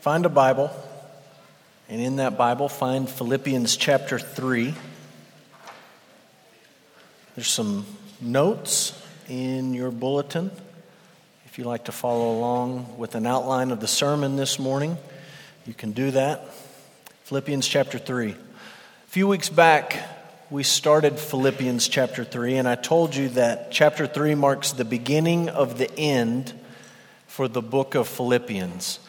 find a Bible, and in that Bible, find Philippians chapter 3. There's some notes in your bulletin. If you like to follow along with an outline of the sermon this morning, you can do that. Philippians chapter 3. A few weeks back, we started Philippians chapter 3, and I told you that chapter 3 marks the beginning of the end for the book of Philippians.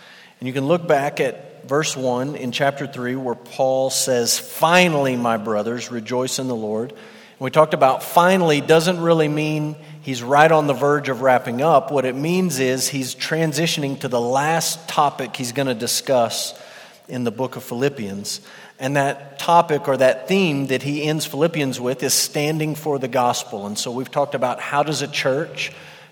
And you can look back at verse 1 in chapter 3 where Paul says, Finally, my brothers, rejoice in the Lord. And we talked about finally doesn't really mean he's right on the verge of wrapping up. What it means is he's transitioning to the last topic he's going to discuss in the book of Philippians. And that topic or that theme that he ends Philippians with is standing for the gospel. And so we've talked about how does a church,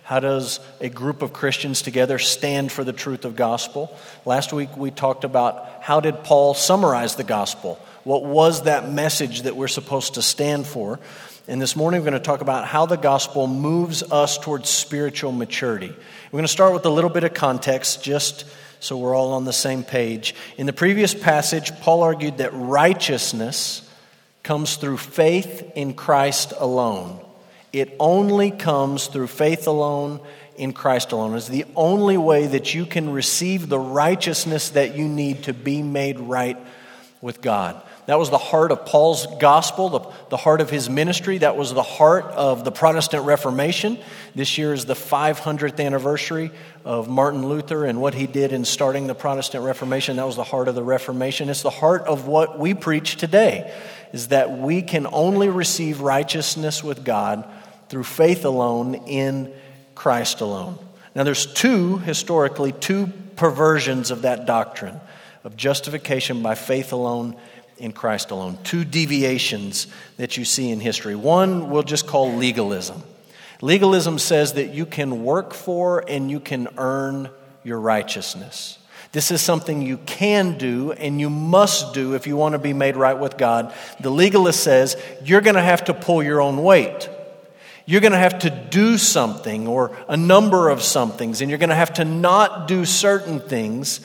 how does a group of Christians together stand for the truth of gospel? Last week we talked about how did Paul summarize the gospel? What was that message that we're supposed to stand for? And this morning we're going to talk about how the gospel moves us towards spiritual maturity. We're going to start with a little bit of context just so we're all on the same page. In the previous passage, Paul argued that righteousness comes through faith in Christ alone. It only comes through faith alone in Christ alone. It's the only way that you can receive the righteousness that you need to be made right with God. That was the heart of Paul's gospel, the, the heart of his ministry. That was the heart of the Protestant Reformation. This year is the 500th anniversary of Martin Luther and what he did in starting the Protestant Reformation. That was the heart of the Reformation. It's the heart of what we preach today, is that we can only receive righteousness with God through faith alone in Christ alone. Now, there's two, historically, two perversions of that doctrine of justification by faith alone in Christ alone. Two deviations that you see in history. One we'll just call legalism. Legalism says that you can work for and you can earn your righteousness. This is something you can do and you must do if you want to be made right with God. The legalist says you're going to have to pull your own weight. You're going to have to do something or a number of somethings, and you're going to have to not do certain things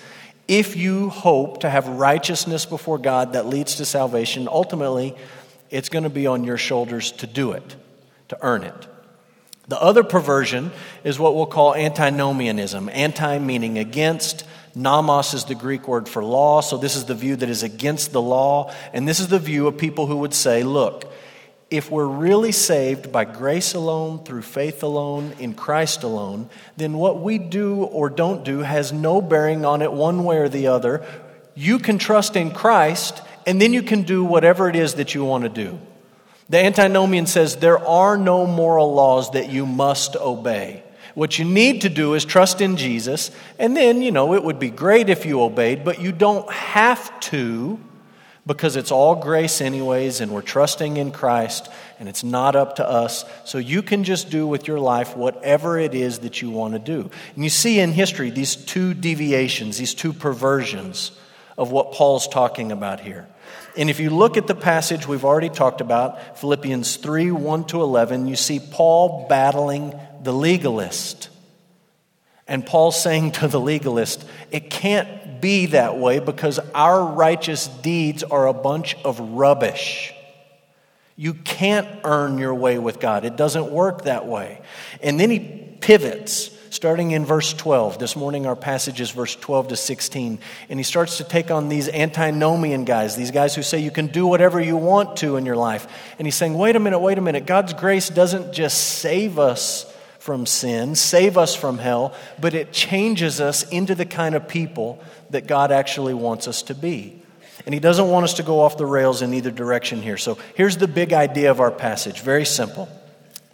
if you hope to have righteousness before God that leads to salvation, ultimately, it's going to be on your shoulders to do it, to earn it. The other perversion is what we'll call antinomianism. Anti meaning against. Nomos is the Greek word for law. So, this is the view that is against the law. And this is the view of people who would say, look, if we're really saved by grace alone, through faith alone, in Christ alone, then what we do or don't do has no bearing on it one way or the other. You can trust in Christ, and then you can do whatever it is that you want to do. The antinomian says there are no moral laws that you must obey. What you need to do is trust in Jesus, and then, you know, it would be great if you obeyed, but you don't have to because it's all grace, anyways, and we're trusting in Christ, and it's not up to us. So you can just do with your life whatever it is that you want to do. And you see in history these two deviations, these two perversions of what Paul's talking about here. And if you look at the passage we've already talked about, Philippians 3 1 to 11, you see Paul battling the legalist. And Paul's saying to the legalist, it can't be that way because our righteous deeds are a bunch of rubbish. You can't earn your way with God. It doesn't work that way. And then he pivots, starting in verse 12. This morning, our passage is verse 12 to 16. And he starts to take on these antinomian guys, these guys who say you can do whatever you want to in your life. And he's saying, wait a minute, wait a minute. God's grace doesn't just save us from sin, save us from hell, but it changes us into the kind of people that God actually wants us to be. And He doesn't want us to go off the rails in either direction here. So here's the big idea of our passage very simple.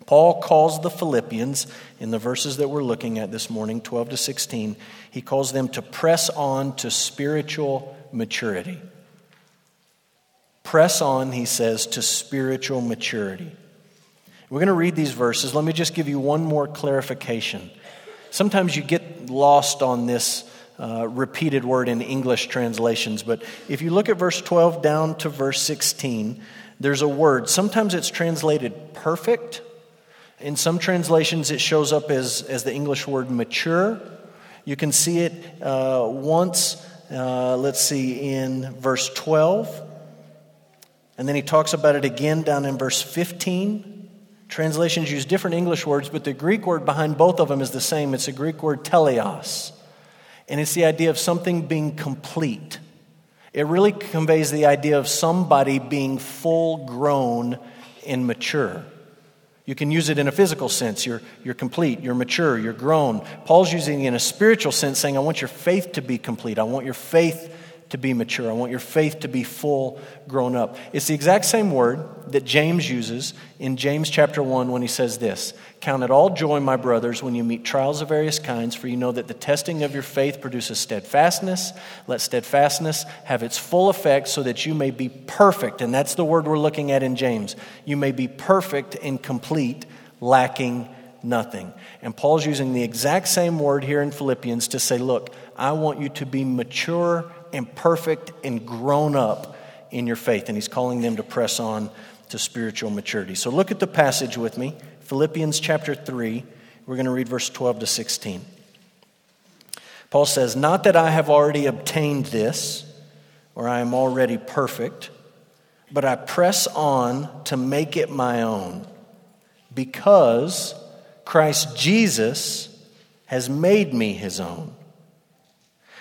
Paul calls the Philippians, in the verses that we're looking at this morning, 12 to 16, he calls them to press on to spiritual maturity. Press on, he says, to spiritual maturity. We're going to read these verses. Let me just give you one more clarification. Sometimes you get lost on this uh, repeated word in English translations, but if you look at verse 12 down to verse 16, there's a word. Sometimes it's translated perfect. In some translations, it shows up as, as the English word mature. You can see it uh, once uh, let's see, in verse 12. And then he talks about it again down in verse 15. Translations use different English words, but the Greek word behind both of them is the same. It's a Greek word teleos. And it's the idea of something being complete. It really conveys the idea of somebody being full grown and mature. You can use it in a physical sense. You're, you're complete, you're mature, you're grown. Paul's using it in a spiritual sense, saying, I want your faith to be complete. I want your faith to be mature. I want your faith to be full grown up. It's the exact same word that James uses in James chapter 1 when he says this Count it all joy, my brothers, when you meet trials of various kinds, for you know that the testing of your faith produces steadfastness. Let steadfastness have its full effect so that you may be perfect. And that's the word we're looking at in James. You may be perfect and complete, lacking nothing. And Paul's using the exact same word here in Philippians to say, Look, I want you to be mature and perfect and grown up in your faith. And he's calling them to press on to spiritual maturity. So look at the passage with me Philippians chapter 3. We're going to read verse 12 to 16. Paul says, Not that I have already obtained this, or I am already perfect, but I press on to make it my own, because Christ Jesus has made me his own.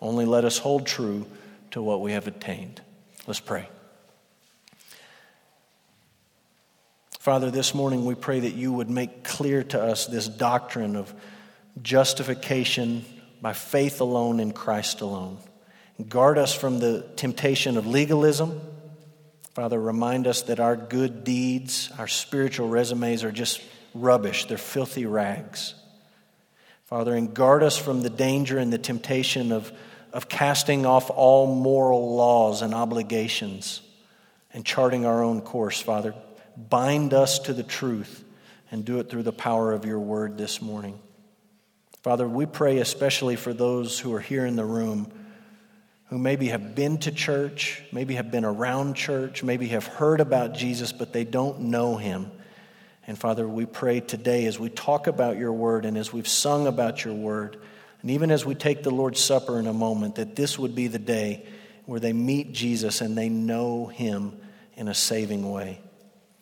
Only let us hold true to what we have attained. Let's pray. Father, this morning we pray that you would make clear to us this doctrine of justification by faith alone in Christ alone. Guard us from the temptation of legalism. Father, remind us that our good deeds, our spiritual resumes are just rubbish, they're filthy rags. Father, and guard us from the danger and the temptation of of casting off all moral laws and obligations and charting our own course, Father. Bind us to the truth and do it through the power of your word this morning. Father, we pray especially for those who are here in the room who maybe have been to church, maybe have been around church, maybe have heard about Jesus, but they don't know him. And Father, we pray today as we talk about your word and as we've sung about your word and even as we take the Lord's Supper in a moment, that this would be the day where they meet Jesus and they know him in a saving way.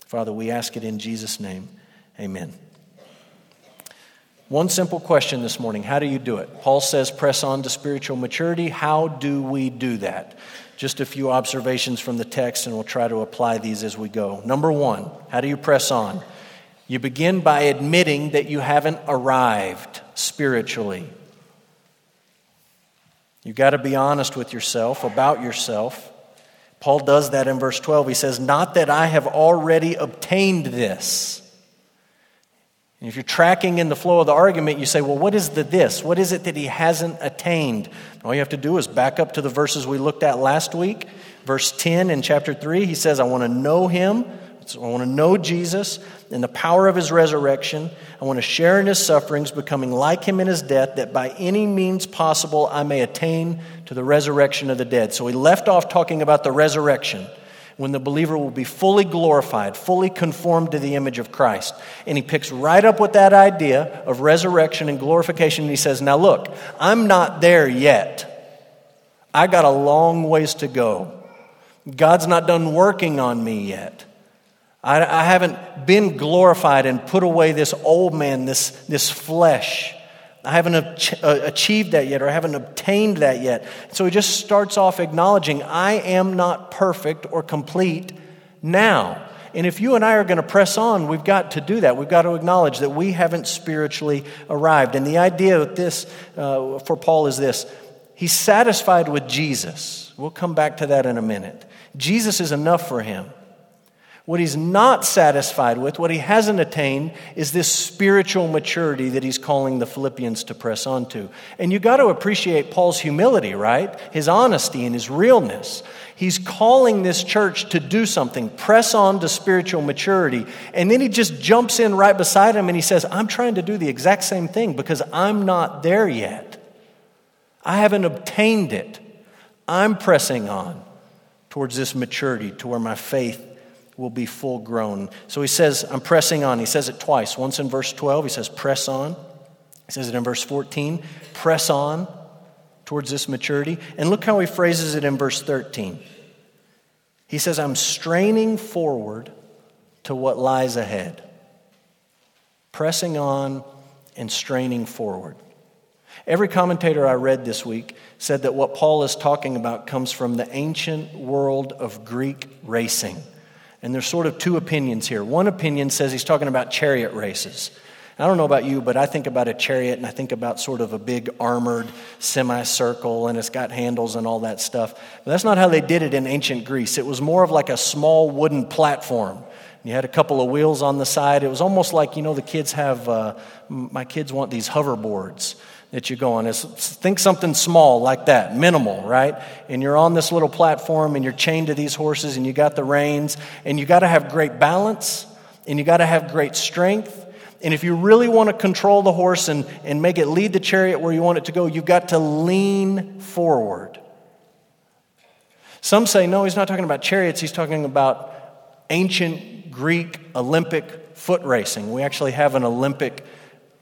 Father, we ask it in Jesus' name. Amen. One simple question this morning How do you do it? Paul says, press on to spiritual maturity. How do we do that? Just a few observations from the text, and we'll try to apply these as we go. Number one, how do you press on? You begin by admitting that you haven't arrived spiritually. You've got to be honest with yourself about yourself. Paul does that in verse 12. He says, Not that I have already obtained this. And if you're tracking in the flow of the argument, you say, Well, what is the this? What is it that he hasn't attained? All you have to do is back up to the verses we looked at last week. Verse 10 in chapter 3, he says, I want to know him so I want to know Jesus and the power of his resurrection. I want to share in his sufferings, becoming like him in his death, that by any means possible I may attain to the resurrection of the dead. So he left off talking about the resurrection when the believer will be fully glorified, fully conformed to the image of Christ. And he picks right up with that idea of resurrection and glorification. And he says, Now look, I'm not there yet. I got a long ways to go. God's not done working on me yet. I, I haven't been glorified and put away this old man, this, this flesh. I haven't uh, achieved that yet, or I haven't obtained that yet. So he just starts off acknowledging, I am not perfect or complete now. And if you and I are going to press on, we've got to do that. We've got to acknowledge that we haven't spiritually arrived. And the idea of this uh, for Paul is this he's satisfied with Jesus. We'll come back to that in a minute. Jesus is enough for him. What he's not satisfied with, what he hasn't attained, is this spiritual maturity that he's calling the Philippians to press on to. And you got to appreciate Paul's humility, right? His honesty and his realness. He's calling this church to do something, press on to spiritual maturity. And then he just jumps in right beside him and he says, I'm trying to do the exact same thing because I'm not there yet. I haven't obtained it. I'm pressing on towards this maturity to where my faith will be full grown. So he says, I'm pressing on. He says it twice. Once in verse 12, he says, press on. He says it in verse 14, press on towards this maturity. And look how he phrases it in verse 13. He says, I'm straining forward to what lies ahead, pressing on and straining forward. Every commentator I read this week said that what Paul is talking about comes from the ancient world of Greek racing. And there's sort of two opinions here. One opinion says he's talking about chariot races. I don't know about you, but I think about a chariot and I think about sort of a big armored semicircle and it's got handles and all that stuff. But that's not how they did it in ancient Greece. It was more of like a small wooden platform. You had a couple of wheels on the side. It was almost like, you know, the kids have, uh, my kids want these hoverboards that you go on. It's, think something small like that, minimal, right? And you're on this little platform and you're chained to these horses and you got the reins and you got to have great balance and you got to have great strength. And if you really want to control the horse and, and make it lead the chariot where you want it to go, you've got to lean forward. Some say, no, he's not talking about chariots, he's talking about ancient Greek Olympic foot racing. We actually have an Olympic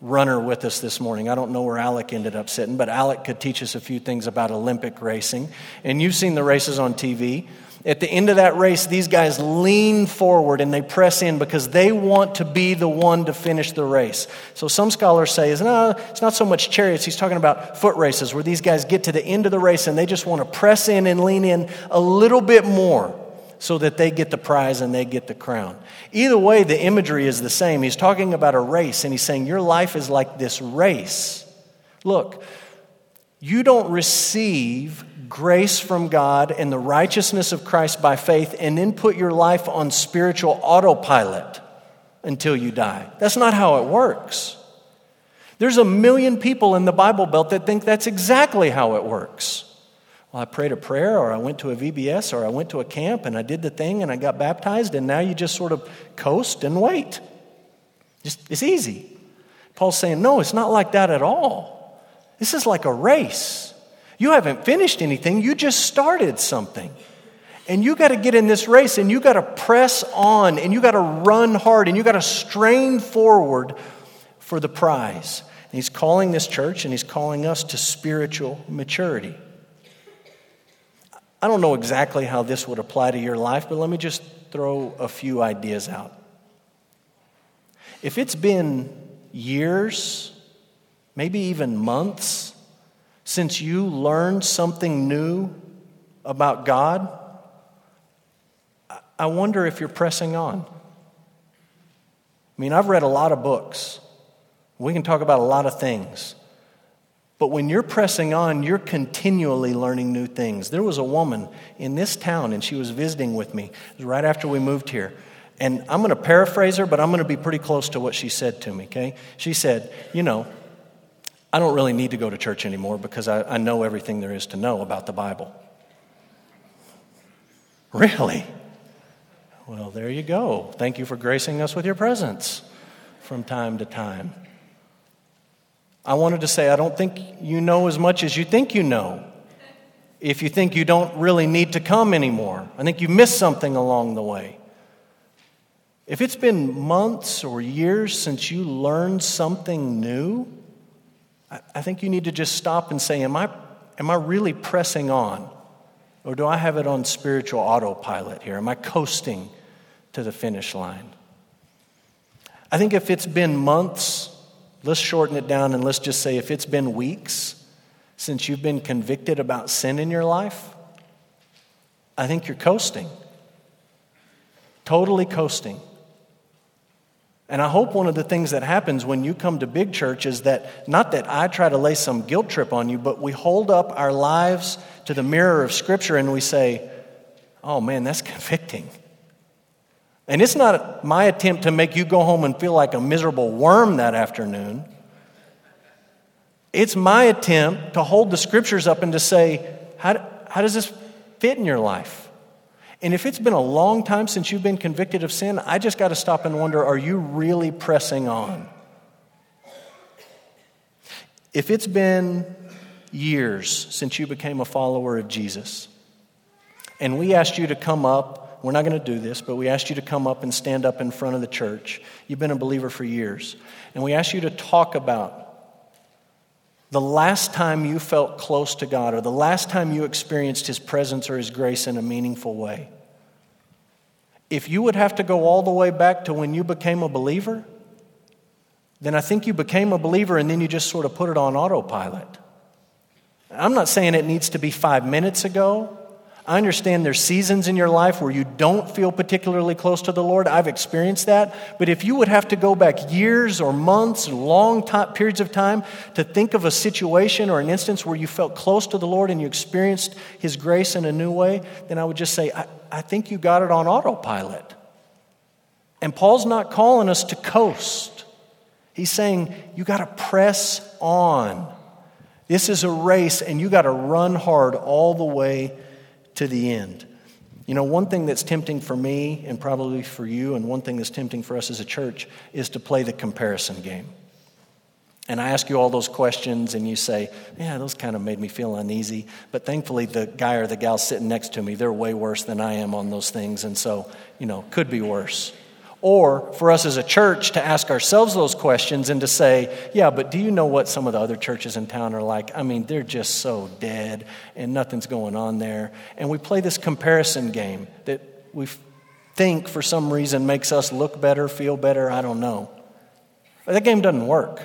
runner with us this morning. I don't know where Alec ended up sitting, but Alec could teach us a few things about Olympic racing. And you've seen the races on TV. At the end of that race, these guys lean forward and they press in because they want to be the one to finish the race. So some scholars say, no, it's not so much chariots. He's talking about foot races where these guys get to the end of the race and they just want to press in and lean in a little bit more so that they get the prize and they get the crown. Either way, the imagery is the same. He's talking about a race and he's saying, Your life is like this race. Look, you don't receive grace from God and the righteousness of Christ by faith and then put your life on spiritual autopilot until you die. That's not how it works. There's a million people in the Bible Belt that think that's exactly how it works. I prayed a prayer, or I went to a VBS, or I went to a camp and I did the thing and I got baptized, and now you just sort of coast and wait. Just, it's easy. Paul's saying, no, it's not like that at all. This is like a race. You haven't finished anything, you just started something. And you got to get in this race and you got to press on and you got to run hard and you got to strain forward for the prize. And he's calling this church and he's calling us to spiritual maturity. I don't know exactly how this would apply to your life, but let me just throw a few ideas out. If it's been years, maybe even months, since you learned something new about God, I wonder if you're pressing on. I mean, I've read a lot of books. We can talk about a lot of things. But when you're pressing on, you're continually learning new things. There was a woman in this town, and she was visiting with me. Right after we moved here. And I'm going to paraphrase her, but I'm going to be pretty close to what she said to me, okay? She said, You know, I don't really need to go to church anymore because I, I know everything there is to know about the Bible. Really? Well, there you go. Thank you for gracing us with your presence from time to time. I wanted to say, I don't think you know as much as you think you know. If you think you don't really need to come anymore, I think you missed something along the way. If it's been months or years since you learned something new, I think you need to just stop and say, Am I, am I really pressing on? Or do I have it on spiritual autopilot here? Am I coasting to the finish line? I think if it's been months Let's shorten it down and let's just say if it's been weeks since you've been convicted about sin in your life, I think you're coasting. Totally coasting. And I hope one of the things that happens when you come to big church is that not that I try to lay some guilt trip on you, but we hold up our lives to the mirror of Scripture and we say, oh man, that's convicting. And it's not my attempt to make you go home and feel like a miserable worm that afternoon. It's my attempt to hold the scriptures up and to say, how, how does this fit in your life? And if it's been a long time since you've been convicted of sin, I just got to stop and wonder are you really pressing on? If it's been years since you became a follower of Jesus, and we asked you to come up, we're not going to do this, but we asked you to come up and stand up in front of the church. You've been a believer for years. And we asked you to talk about the last time you felt close to God or the last time you experienced His presence or His grace in a meaningful way. If you would have to go all the way back to when you became a believer, then I think you became a believer and then you just sort of put it on autopilot. I'm not saying it needs to be five minutes ago. I understand there's seasons in your life where you don't feel particularly close to the Lord. I've experienced that. But if you would have to go back years or months, long time, periods of time to think of a situation or an instance where you felt close to the Lord and you experienced His grace in a new way, then I would just say, I, I think you got it on autopilot. And Paul's not calling us to coast. He's saying, you got to press on. This is a race, and you got to run hard all the way to the end. You know, one thing that's tempting for me and probably for you, and one thing that's tempting for us as a church, is to play the comparison game. And I ask you all those questions, and you say, Yeah, those kind of made me feel uneasy. But thankfully, the guy or the gal sitting next to me, they're way worse than I am on those things. And so, you know, could be worse. Or for us as a church to ask ourselves those questions and to say, yeah, but do you know what some of the other churches in town are like? I mean, they're just so dead and nothing's going on there. And we play this comparison game that we think for some reason makes us look better, feel better, I don't know. But that game doesn't work.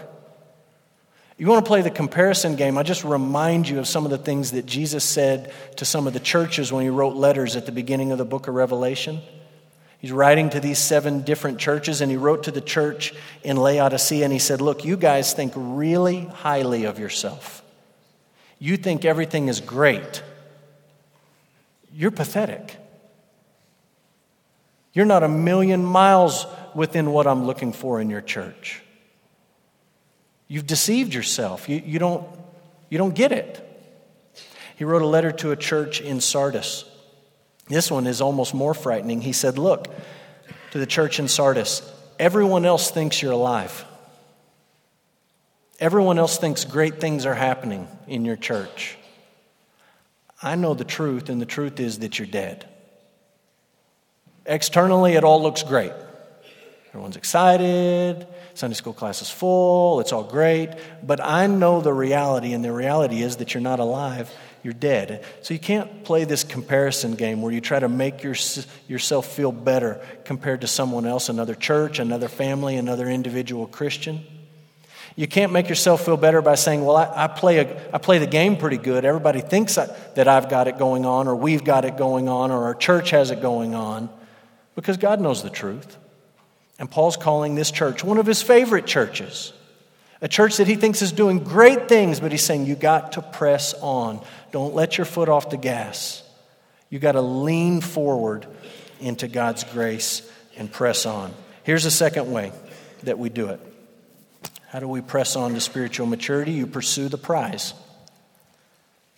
You want to play the comparison game, I just remind you of some of the things that Jesus said to some of the churches when he wrote letters at the beginning of the book of Revelation. He's writing to these seven different churches, and he wrote to the church in Laodicea, and he said, Look, you guys think really highly of yourself. You think everything is great. You're pathetic. You're not a million miles within what I'm looking for in your church. You've deceived yourself. You, you, don't, you don't get it. He wrote a letter to a church in Sardis. This one is almost more frightening. He said, Look, to the church in Sardis, everyone else thinks you're alive. Everyone else thinks great things are happening in your church. I know the truth, and the truth is that you're dead. Externally, it all looks great. Everyone's excited. Sunday school class is full. It's all great. But I know the reality, and the reality is that you're not alive you're dead. So you can't play this comparison game where you try to make your, yourself feel better compared to someone else, another church, another family, another individual Christian. You can't make yourself feel better by saying, Well, I, I play, a, I play the game pretty good. Everybody thinks I, that I've got it going on, or we've got it going on, or our church has it going on, because God knows the truth. And Paul's calling this church one of his favorite churches. A church that he thinks is doing great things, but he's saying, You got to press on. Don't let your foot off the gas. You got to lean forward into God's grace and press on. Here's a second way that we do it. How do we press on to spiritual maturity? You pursue the prize.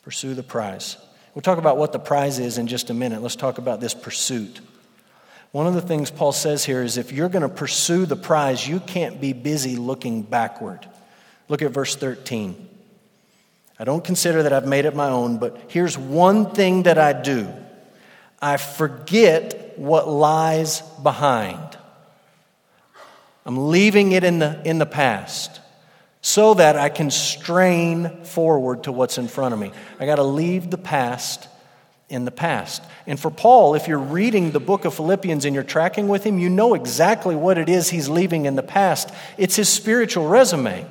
Pursue the prize. We'll talk about what the prize is in just a minute. Let's talk about this pursuit. One of the things Paul says here is if you're going to pursue the prize, you can't be busy looking backward. Look at verse 13. I don't consider that I've made it my own, but here's one thing that I do I forget what lies behind. I'm leaving it in the, in the past so that I can strain forward to what's in front of me. I got to leave the past in the past. And for Paul, if you're reading the book of Philippians and you're tracking with him, you know exactly what it is he's leaving in the past. It's his spiritual resume.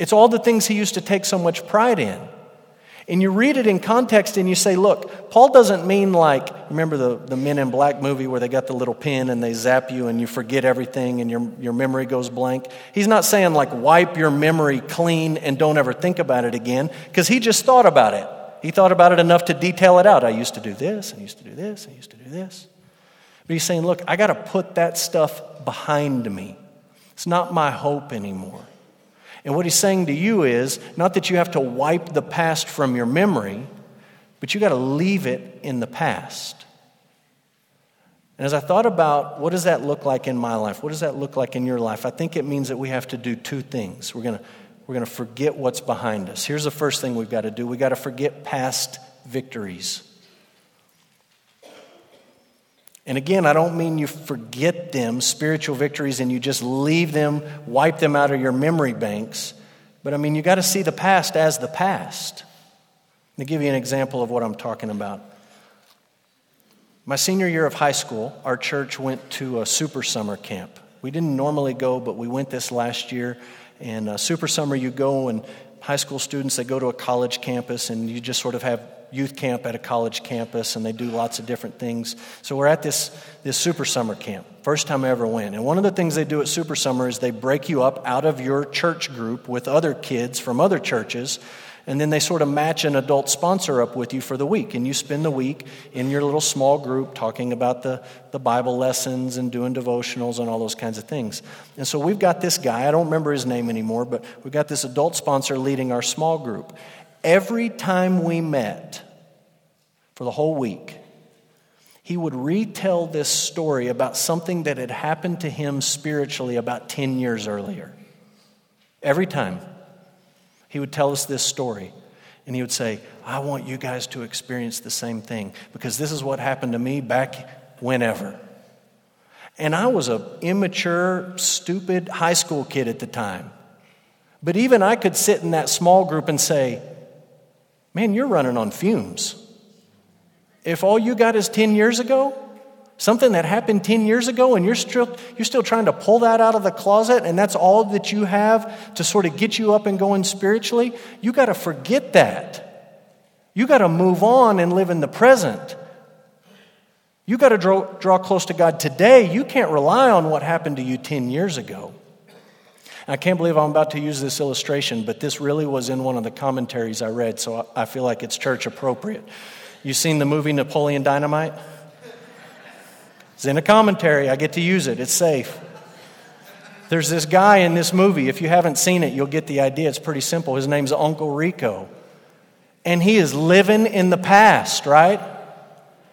It's all the things he used to take so much pride in. And you read it in context and you say, look, Paul doesn't mean like, remember the, the Men in Black movie where they got the little pin and they zap you and you forget everything and your, your memory goes blank? He's not saying like wipe your memory clean and don't ever think about it again, because he just thought about it. He thought about it enough to detail it out. I used to do this, I used to do this, I used to do this. But he's saying, look, I got to put that stuff behind me. It's not my hope anymore. And what he's saying to you is not that you have to wipe the past from your memory, but you got to leave it in the past. And as I thought about what does that look like in my life? What does that look like in your life? I think it means that we have to do two things. We're going to we're going to forget what's behind us. Here's the first thing we've got to do. We've got to forget past victories. And again, I don't mean you forget them, spiritual victories, and you just leave them, wipe them out of your memory banks. But I mean, you got to see the past as the past. Let me give you an example of what I'm talking about. My senior year of high school, our church went to a super summer camp. We didn't normally go, but we went this last year. And uh, super summer, you go, and high school students, they go to a college campus, and you just sort of have youth camp at a college campus, and they do lots of different things. So we're at this, this super summer camp. First time I ever went. And one of the things they do at super summer is they break you up out of your church group with other kids from other churches and then they sort of match an adult sponsor up with you for the week. And you spend the week in your little small group talking about the, the Bible lessons and doing devotionals and all those kinds of things. And so we've got this guy, I don't remember his name anymore, but we've got this adult sponsor leading our small group. Every time we met for the whole week, he would retell this story about something that had happened to him spiritually about 10 years earlier. Every time he would tell us this story. And he would say, I want you guys to experience the same thing because this is what happened to me back whenever. And I was an immature, stupid high school kid at the time. But even I could sit in that small group and say, Man, you're running on fumes. If all you got is 10 years ago, Something that happened 10 years ago, and you're still, you're still trying to pull that out of the closet, and that's all that you have to sort of get you up and going spiritually. You got to forget that. You got to move on and live in the present. You got to draw, draw close to God today. You can't rely on what happened to you 10 years ago. I can't believe I'm about to use this illustration, but this really was in one of the commentaries I read, so I feel like it's church appropriate. You seen the movie Napoleon Dynamite? It's in a commentary. I get to use it, it's safe. There's this guy in this movie. If you haven't seen it, you'll get the idea. It's pretty simple. His name's Uncle Rico. And he is living in the past, right?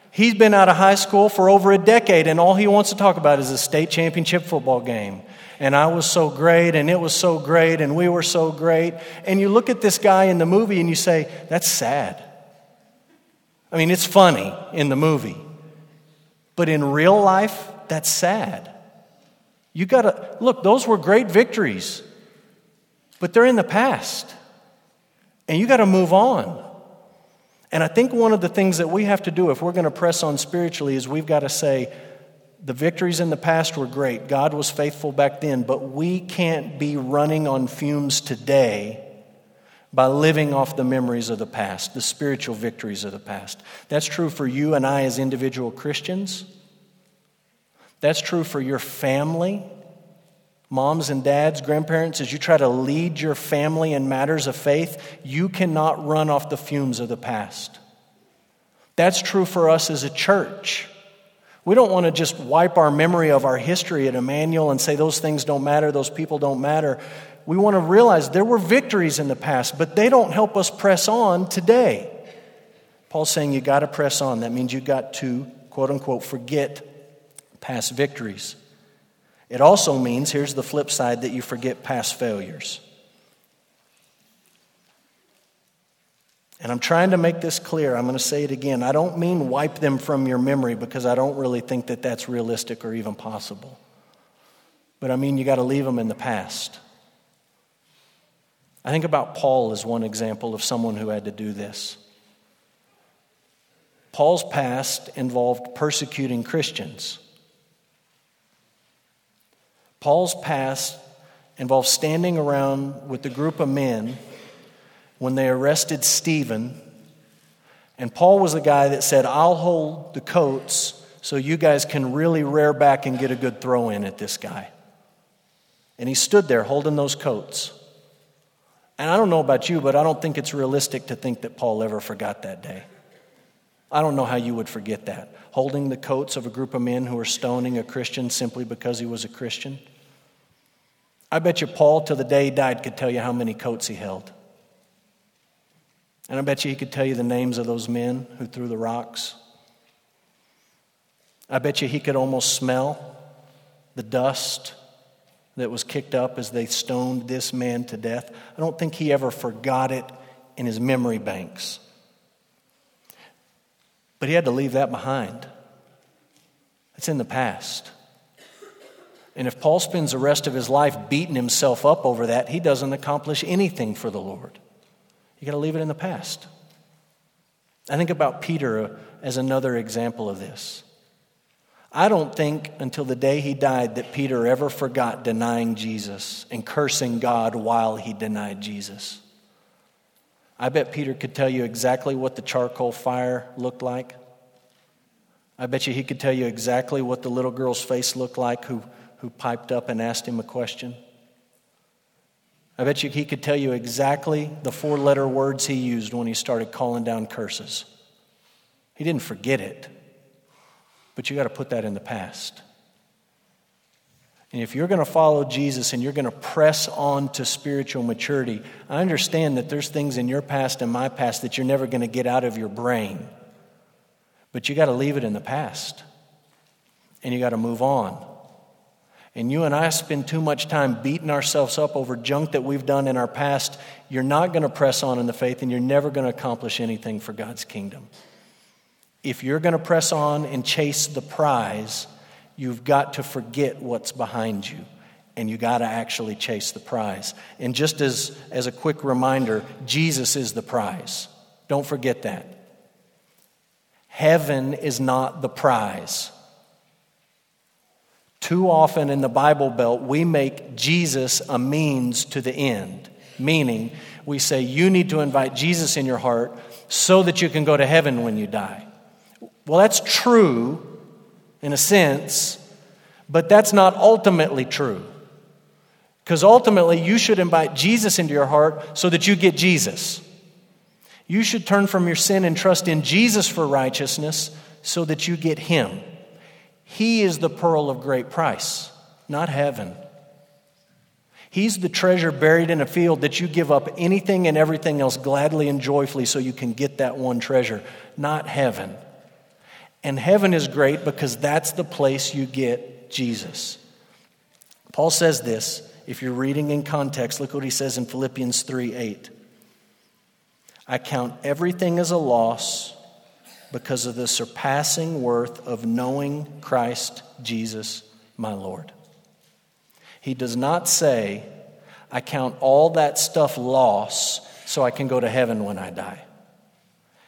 He's been out of high school for over a decade, and all he wants to talk about is a state championship football game. And I was so great, and it was so great, and we were so great. And you look at this guy in the movie and you say, that's sad. I mean, it's funny in the movie. But in real life, that's sad. You got to look, those were great victories, but they're in the past. And you got to move on. And I think one of the things that we have to do if we're to press on spiritually is we've got to say, the victories in the past were great. God was faithful back then, but we can't be running on fumes today by living off the memories of the past, the spiritual victories of the past. That's true for you and I as individual Christians. That's true for your family, moms and dads, grandparents. As you try to lead your family in matters of faith, you cannot run off the fumes of the past. That's true for us as a church. We don't want to just wipe our memory of our history at Emmanuel and say those things don't matter, those people don't matter we want to realize there were victories in the past, but they don't help us press on today. Paul's saying you got to press on. That means you got to, quote unquote, forget past victories. It also means, here's the flip side, that you forget past failures. And I'm trying to make this clear. I'm going to say it again. I don't mean wipe them from your memory because I don't really think that that's realistic or even possible. But I mean you got to leave them in the past. I think about Paul as one example of someone who had to do this. Paul's past involved persecuting Christians. Paul's past involved standing around with a group of men when they arrested Stephen. And Paul was the guy that said, I'll hold the coats so you guys can really rear back and get a good throw in at this guy. And he stood there holding those coats. And I don't know about you, but I don't think it's realistic to think that Paul ever forgot that day. I don't know how you would forget that. Holding the coats of a group of men who were stoning a Christian simply because he was a Christian. I bet you Paul, till the day he died, could tell you how many coats he held. And I bet you he could tell you the names of those men who threw the rocks. I bet you he could almost smell the dust that was kicked up as they stoned this man to death. I don't think he ever forgot it in his memory banks. But he had to leave that behind. It's in the past. And if Paul spends the rest of his life beating himself up over that, he doesn't accomplish anything for the Lord. You got to leave it in the past. I think about Peter uh, as another example of this. I don't think until the day he died that Peter ever forgot denying Jesus and cursing God while he denied Jesus. I bet Peter could tell you exactly what the charcoal fire looked like. I bet you he could tell you exactly what the little girl's face looked like who, who piped up and asked him a question. I bet you he could tell you exactly the four letter words he used when he started calling down curses. He didn't forget it, but you got to put that in the past. And if you're going to follow Jesus and you're going to press on to spiritual maturity, I understand that there's things in your past and my past that you're never going to get out of your brain. But you got to leave it in the past. And you got to move on. And you and I spend too much time beating ourselves up over junk that we've done in our past. You're not going to press on in the faith and you're never going to accomplish anything for God's kingdom. If you're going to press on and chase the prize, you've got to forget what's behind you and you got to actually chase the prize. And just as, as a quick reminder, Jesus is the prize. Don't forget that. Heaven is not the prize. Too often in the Bible Belt, we make Jesus a means to the end, meaning we say, You need to invite Jesus in your heart so that you can go to heaven when you die. Well, that's true in a sense, but that's not ultimately true. Because ultimately, you should invite Jesus into your heart so that you get Jesus. You should turn from your sin and trust in Jesus for righteousness so that you get Him. He is the pearl of great price, not heaven. He's the treasure buried in a field that you give up anything and everything else gladly and joyfully so you can get that one treasure, not heaven. And heaven is great because that's the place you get Jesus. Paul says this, if you're reading in context, look what he says in Philippians 3 8. I count everything as a loss because of the surpassing worth of knowing Christ Jesus, my Lord. He does not say, I count all that stuff loss so I can go to heaven when I die.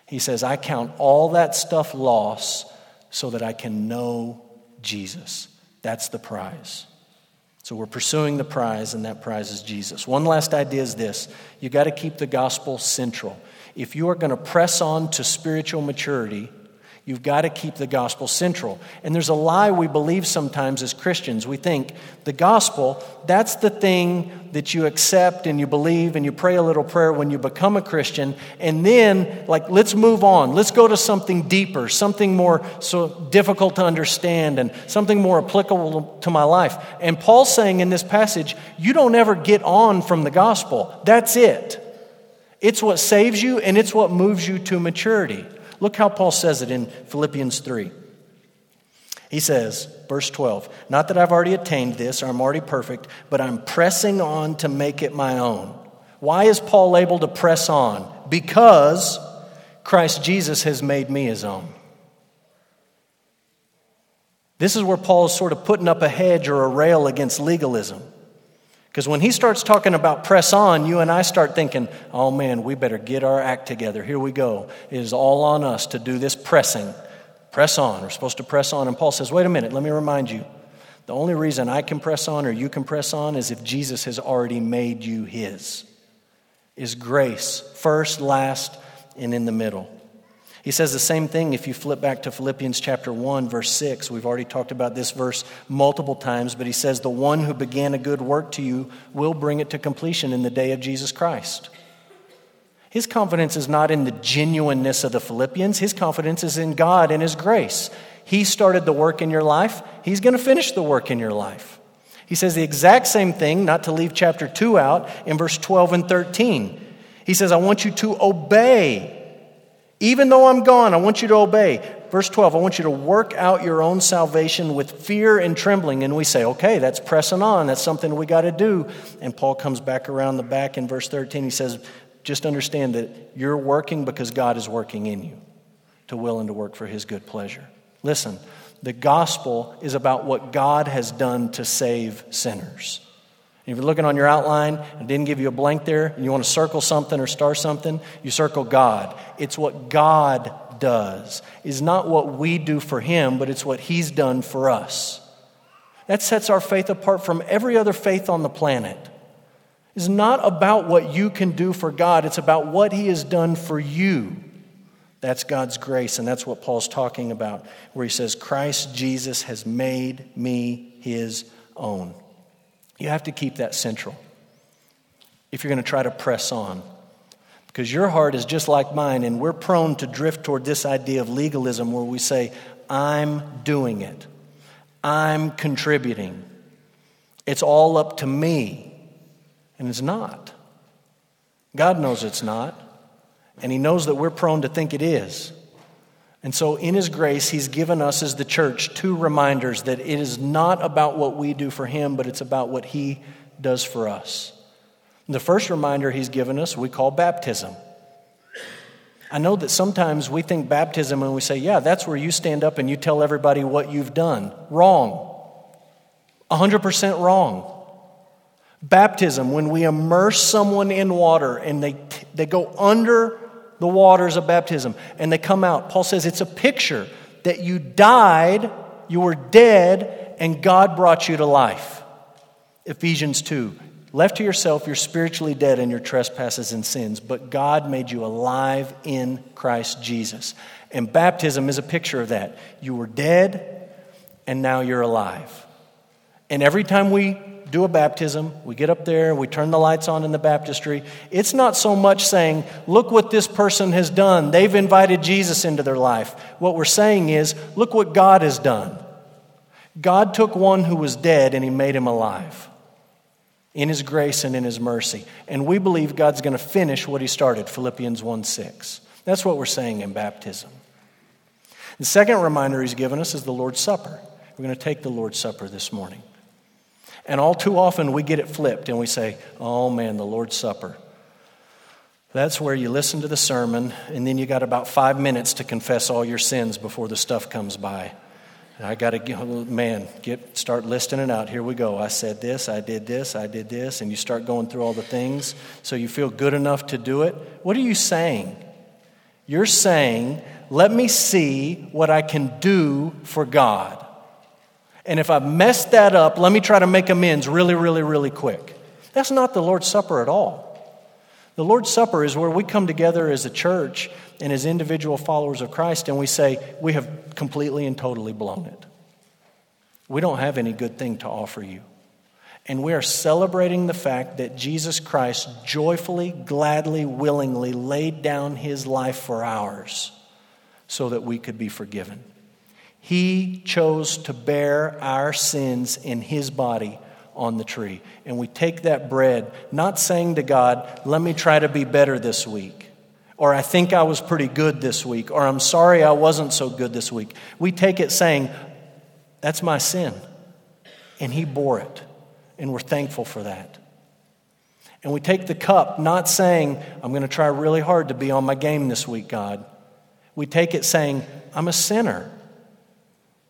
He says, I count all that stuff loss so that I can know Jesus. That's the prize. So we're pursuing the prize, and that prize is Jesus. One last idea is this you got to keep the gospel central if you are going to press on to spiritual maturity, You've got to keep the gospel central. And there's a lie we believe sometimes as Christians. We think the gospel, that's the thing that you accept and you believe and you pray a little prayer when you become a Christian. And then, like, let's move on. Let's go to something deeper, something more so difficult to understand and something more applicable to my life. And Paul's saying in this passage, you don't ever get on from the gospel. That's it. It's what saves you and it's what moves you to maturity. Look how Paul says it in Philippians 3. He says, verse 12, Not that I've already attained this or I'm already perfect, but I'm pressing on to make it my own. Why is Paul able to press on? Because Christ Jesus has made me his own. This is where Paul is sort of putting up a hedge or a rail against legalism. Because when he starts talking about press on, you and I start thinking, oh man, we better get our act together. Here we go. It is all on us to do this pressing. Press on. We're supposed to press on. And Paul says, wait a minute, let me remind you. The only reason I can press on or you can press on is if Jesus has already made you his. Is grace first, last, and in the middle. He says the same thing if you flip back to Philippians chapter 1, verse 6. We've already talked about this verse multiple times, but he says, The one who began a good work to you will bring it to completion in the day of Jesus Christ. His confidence is not in the genuineness of the Philippians. His confidence is in God and His grace. He started the work in your life, He's going to finish the work in your life. He says the exact same thing, not to leave chapter 2 out, in verse 12 and 13. He says, I want you to obey. Even though I'm gone, I want you to obey. Verse 12, I want you to work out your own salvation with fear and trembling. And we say, okay, that's pressing on. That's something we got to do. And Paul comes back around the back in verse 13. He says, just understand that you're working because God is working in you to will and to work for his good pleasure. Listen, the gospel is about what God has done to save sinners. If you're looking on your outline and didn't give you a blank there, and you want to circle something or star something, you circle God. It's what God does. Is not what we do for him, but it's what he's done for us. That sets our faith apart from every other faith on the planet is not about what you can do for God, it's about what He has done for you. That's God's grace, and that's what Paul's talking about, where he says, Christ Jesus has made me his own. You have to keep that central if you're going to try to press on. Because your heart is just like mine, and we're prone to drift toward this idea of legalism where we say, I'm doing it, I'm contributing, it's all up to me. And it's not. God knows it's not. And He knows that we're prone to think it is. And so, in His grace, He's given us as the church two reminders that it is not about what we do for Him, but it's about what He does for us. The first reminder He's given us we call baptism. I know that sometimes we think baptism and we say, yeah, that's where you stand up and you tell everybody what you've done. Wrong. 100% wrong. Baptism, when we immerse someone in water and they, they go under the waters of baptism and they come out, Paul says it's a picture that you died, you were dead, and God brought you to life. Ephesians 2. Left to yourself, you're spiritually dead in your trespasses and sins, but God made you alive in Christ Jesus. And baptism is a picture of that. You were dead, and now you're alive. And every time we do a baptism, we get up there, we turn the lights on in the baptistry. It's not so much saying, look what this person has done. They've invited Jesus into their life. What we're saying is, look what God has done. God took one who was dead and he made him alive in his grace and in his mercy. And we believe God's going to finish what he started, Philippians 1 6. That's what we're saying in baptism. The second reminder he's given us is the Lord's Supper. We're going to take the Lord's Supper this morning. And all too often we get it flipped and we say, oh man, the Lord's Supper. That's where you listen to the sermon and then you got about five minutes to confess all your sins before the stuff comes by. I got to, oh, man, get start listing it out. Here we go. I said this, I did this, I did this, and you start going through all the things so you feel good enough to do it. What are you saying? You're saying, let me see what I can do for God. And if I've messed that up, let me try to make amends really, really, really quick. That's not the Lord's Supper at all. The Lord's Supper is where we come together as a church and as individual followers of Christ and we say, we have completely and totally blown it. We don't have any good thing to offer you. And we are celebrating the fact that Jesus Christ joyfully, gladly, willingly laid down his life for ours so that we could be forgiven. He chose to bear our sins in His body on the tree. And we take that bread, not saying to God, let me try to be better this week, or I think I was pretty good this week, or I'm sorry I wasn't so good this week. We take it saying, that's my sin. And He bore it. And we're thankful for that. And we take the cup, not saying, I'm going to try really hard to be on my game this week, God. We take it saying, I'm a sinner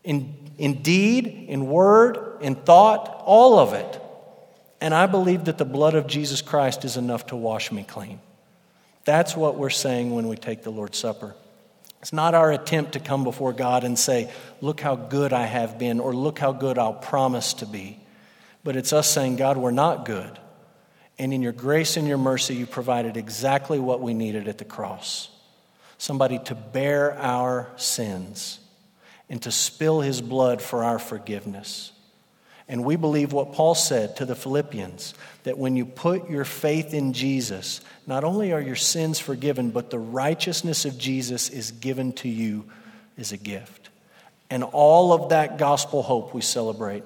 in, in deed, in word, in thought, all of it. And I believe that the blood of Jesus Christ is enough to wash me clean. That's what we're saying when we take the Lord's Supper. It's not our attempt to come before God and say, Look how good I have been, or look how good I'll promise to be. But it's us saying, God, we're not good. And in your grace and your mercy, you provided exactly what we needed at the cross somebody to bear our sins and to spill his blood for our forgiveness. And we believe what Paul said to the Philippians that when you put your faith in Jesus, not only are your sins forgiven, but the righteousness of Jesus is given to you as a gift. And all of that gospel hope we celebrate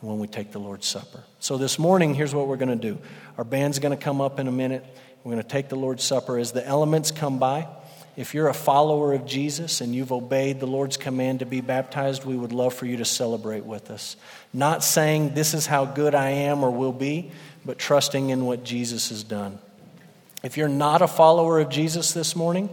when we take the Lord's Supper. So this morning, here's what we're going to do. Our band's going to come up in a minute. We're going to take the Lord's Supper as the elements come by. If you're a follower of Jesus and you've obeyed the Lord's command to be baptized, we would love for you to celebrate with us. Not saying this is how good I am or will be, but trusting in what Jesus has done. If you're not a follower of Jesus this morning,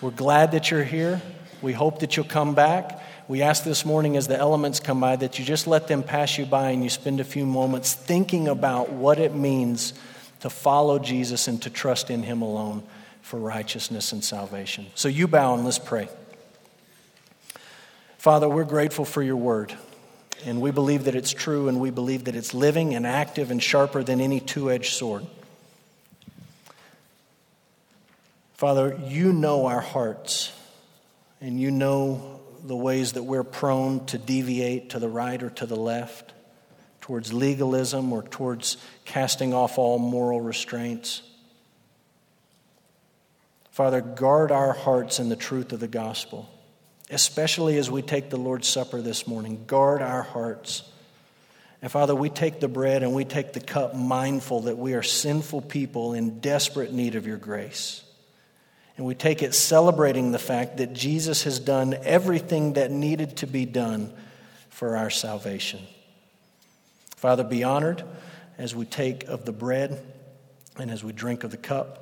we're glad that you're here. We hope that you'll come back. We ask this morning as the elements come by that you just let them pass you by and you spend a few moments thinking about what it means to follow Jesus and to trust in Him alone for righteousness and salvation. So you bow and let's pray. Father, we're grateful for your word. And we believe that it's true, and we believe that it's living and active and sharper than any two edged sword. Father, you know our hearts, and you know the ways that we're prone to deviate to the right or to the left, towards legalism or towards casting off all moral restraints. Father, guard our hearts in the truth of the gospel, especially as we take the Lord's Supper this morning. Guard our hearts. And Father, we take the bread and we take the cup mindful that we are sinful people in desperate need of your grace. And we take it celebrating the fact that Jesus has done everything that needed to be done for our salvation. Father, be honored as we take of the bread and as we drink of the cup.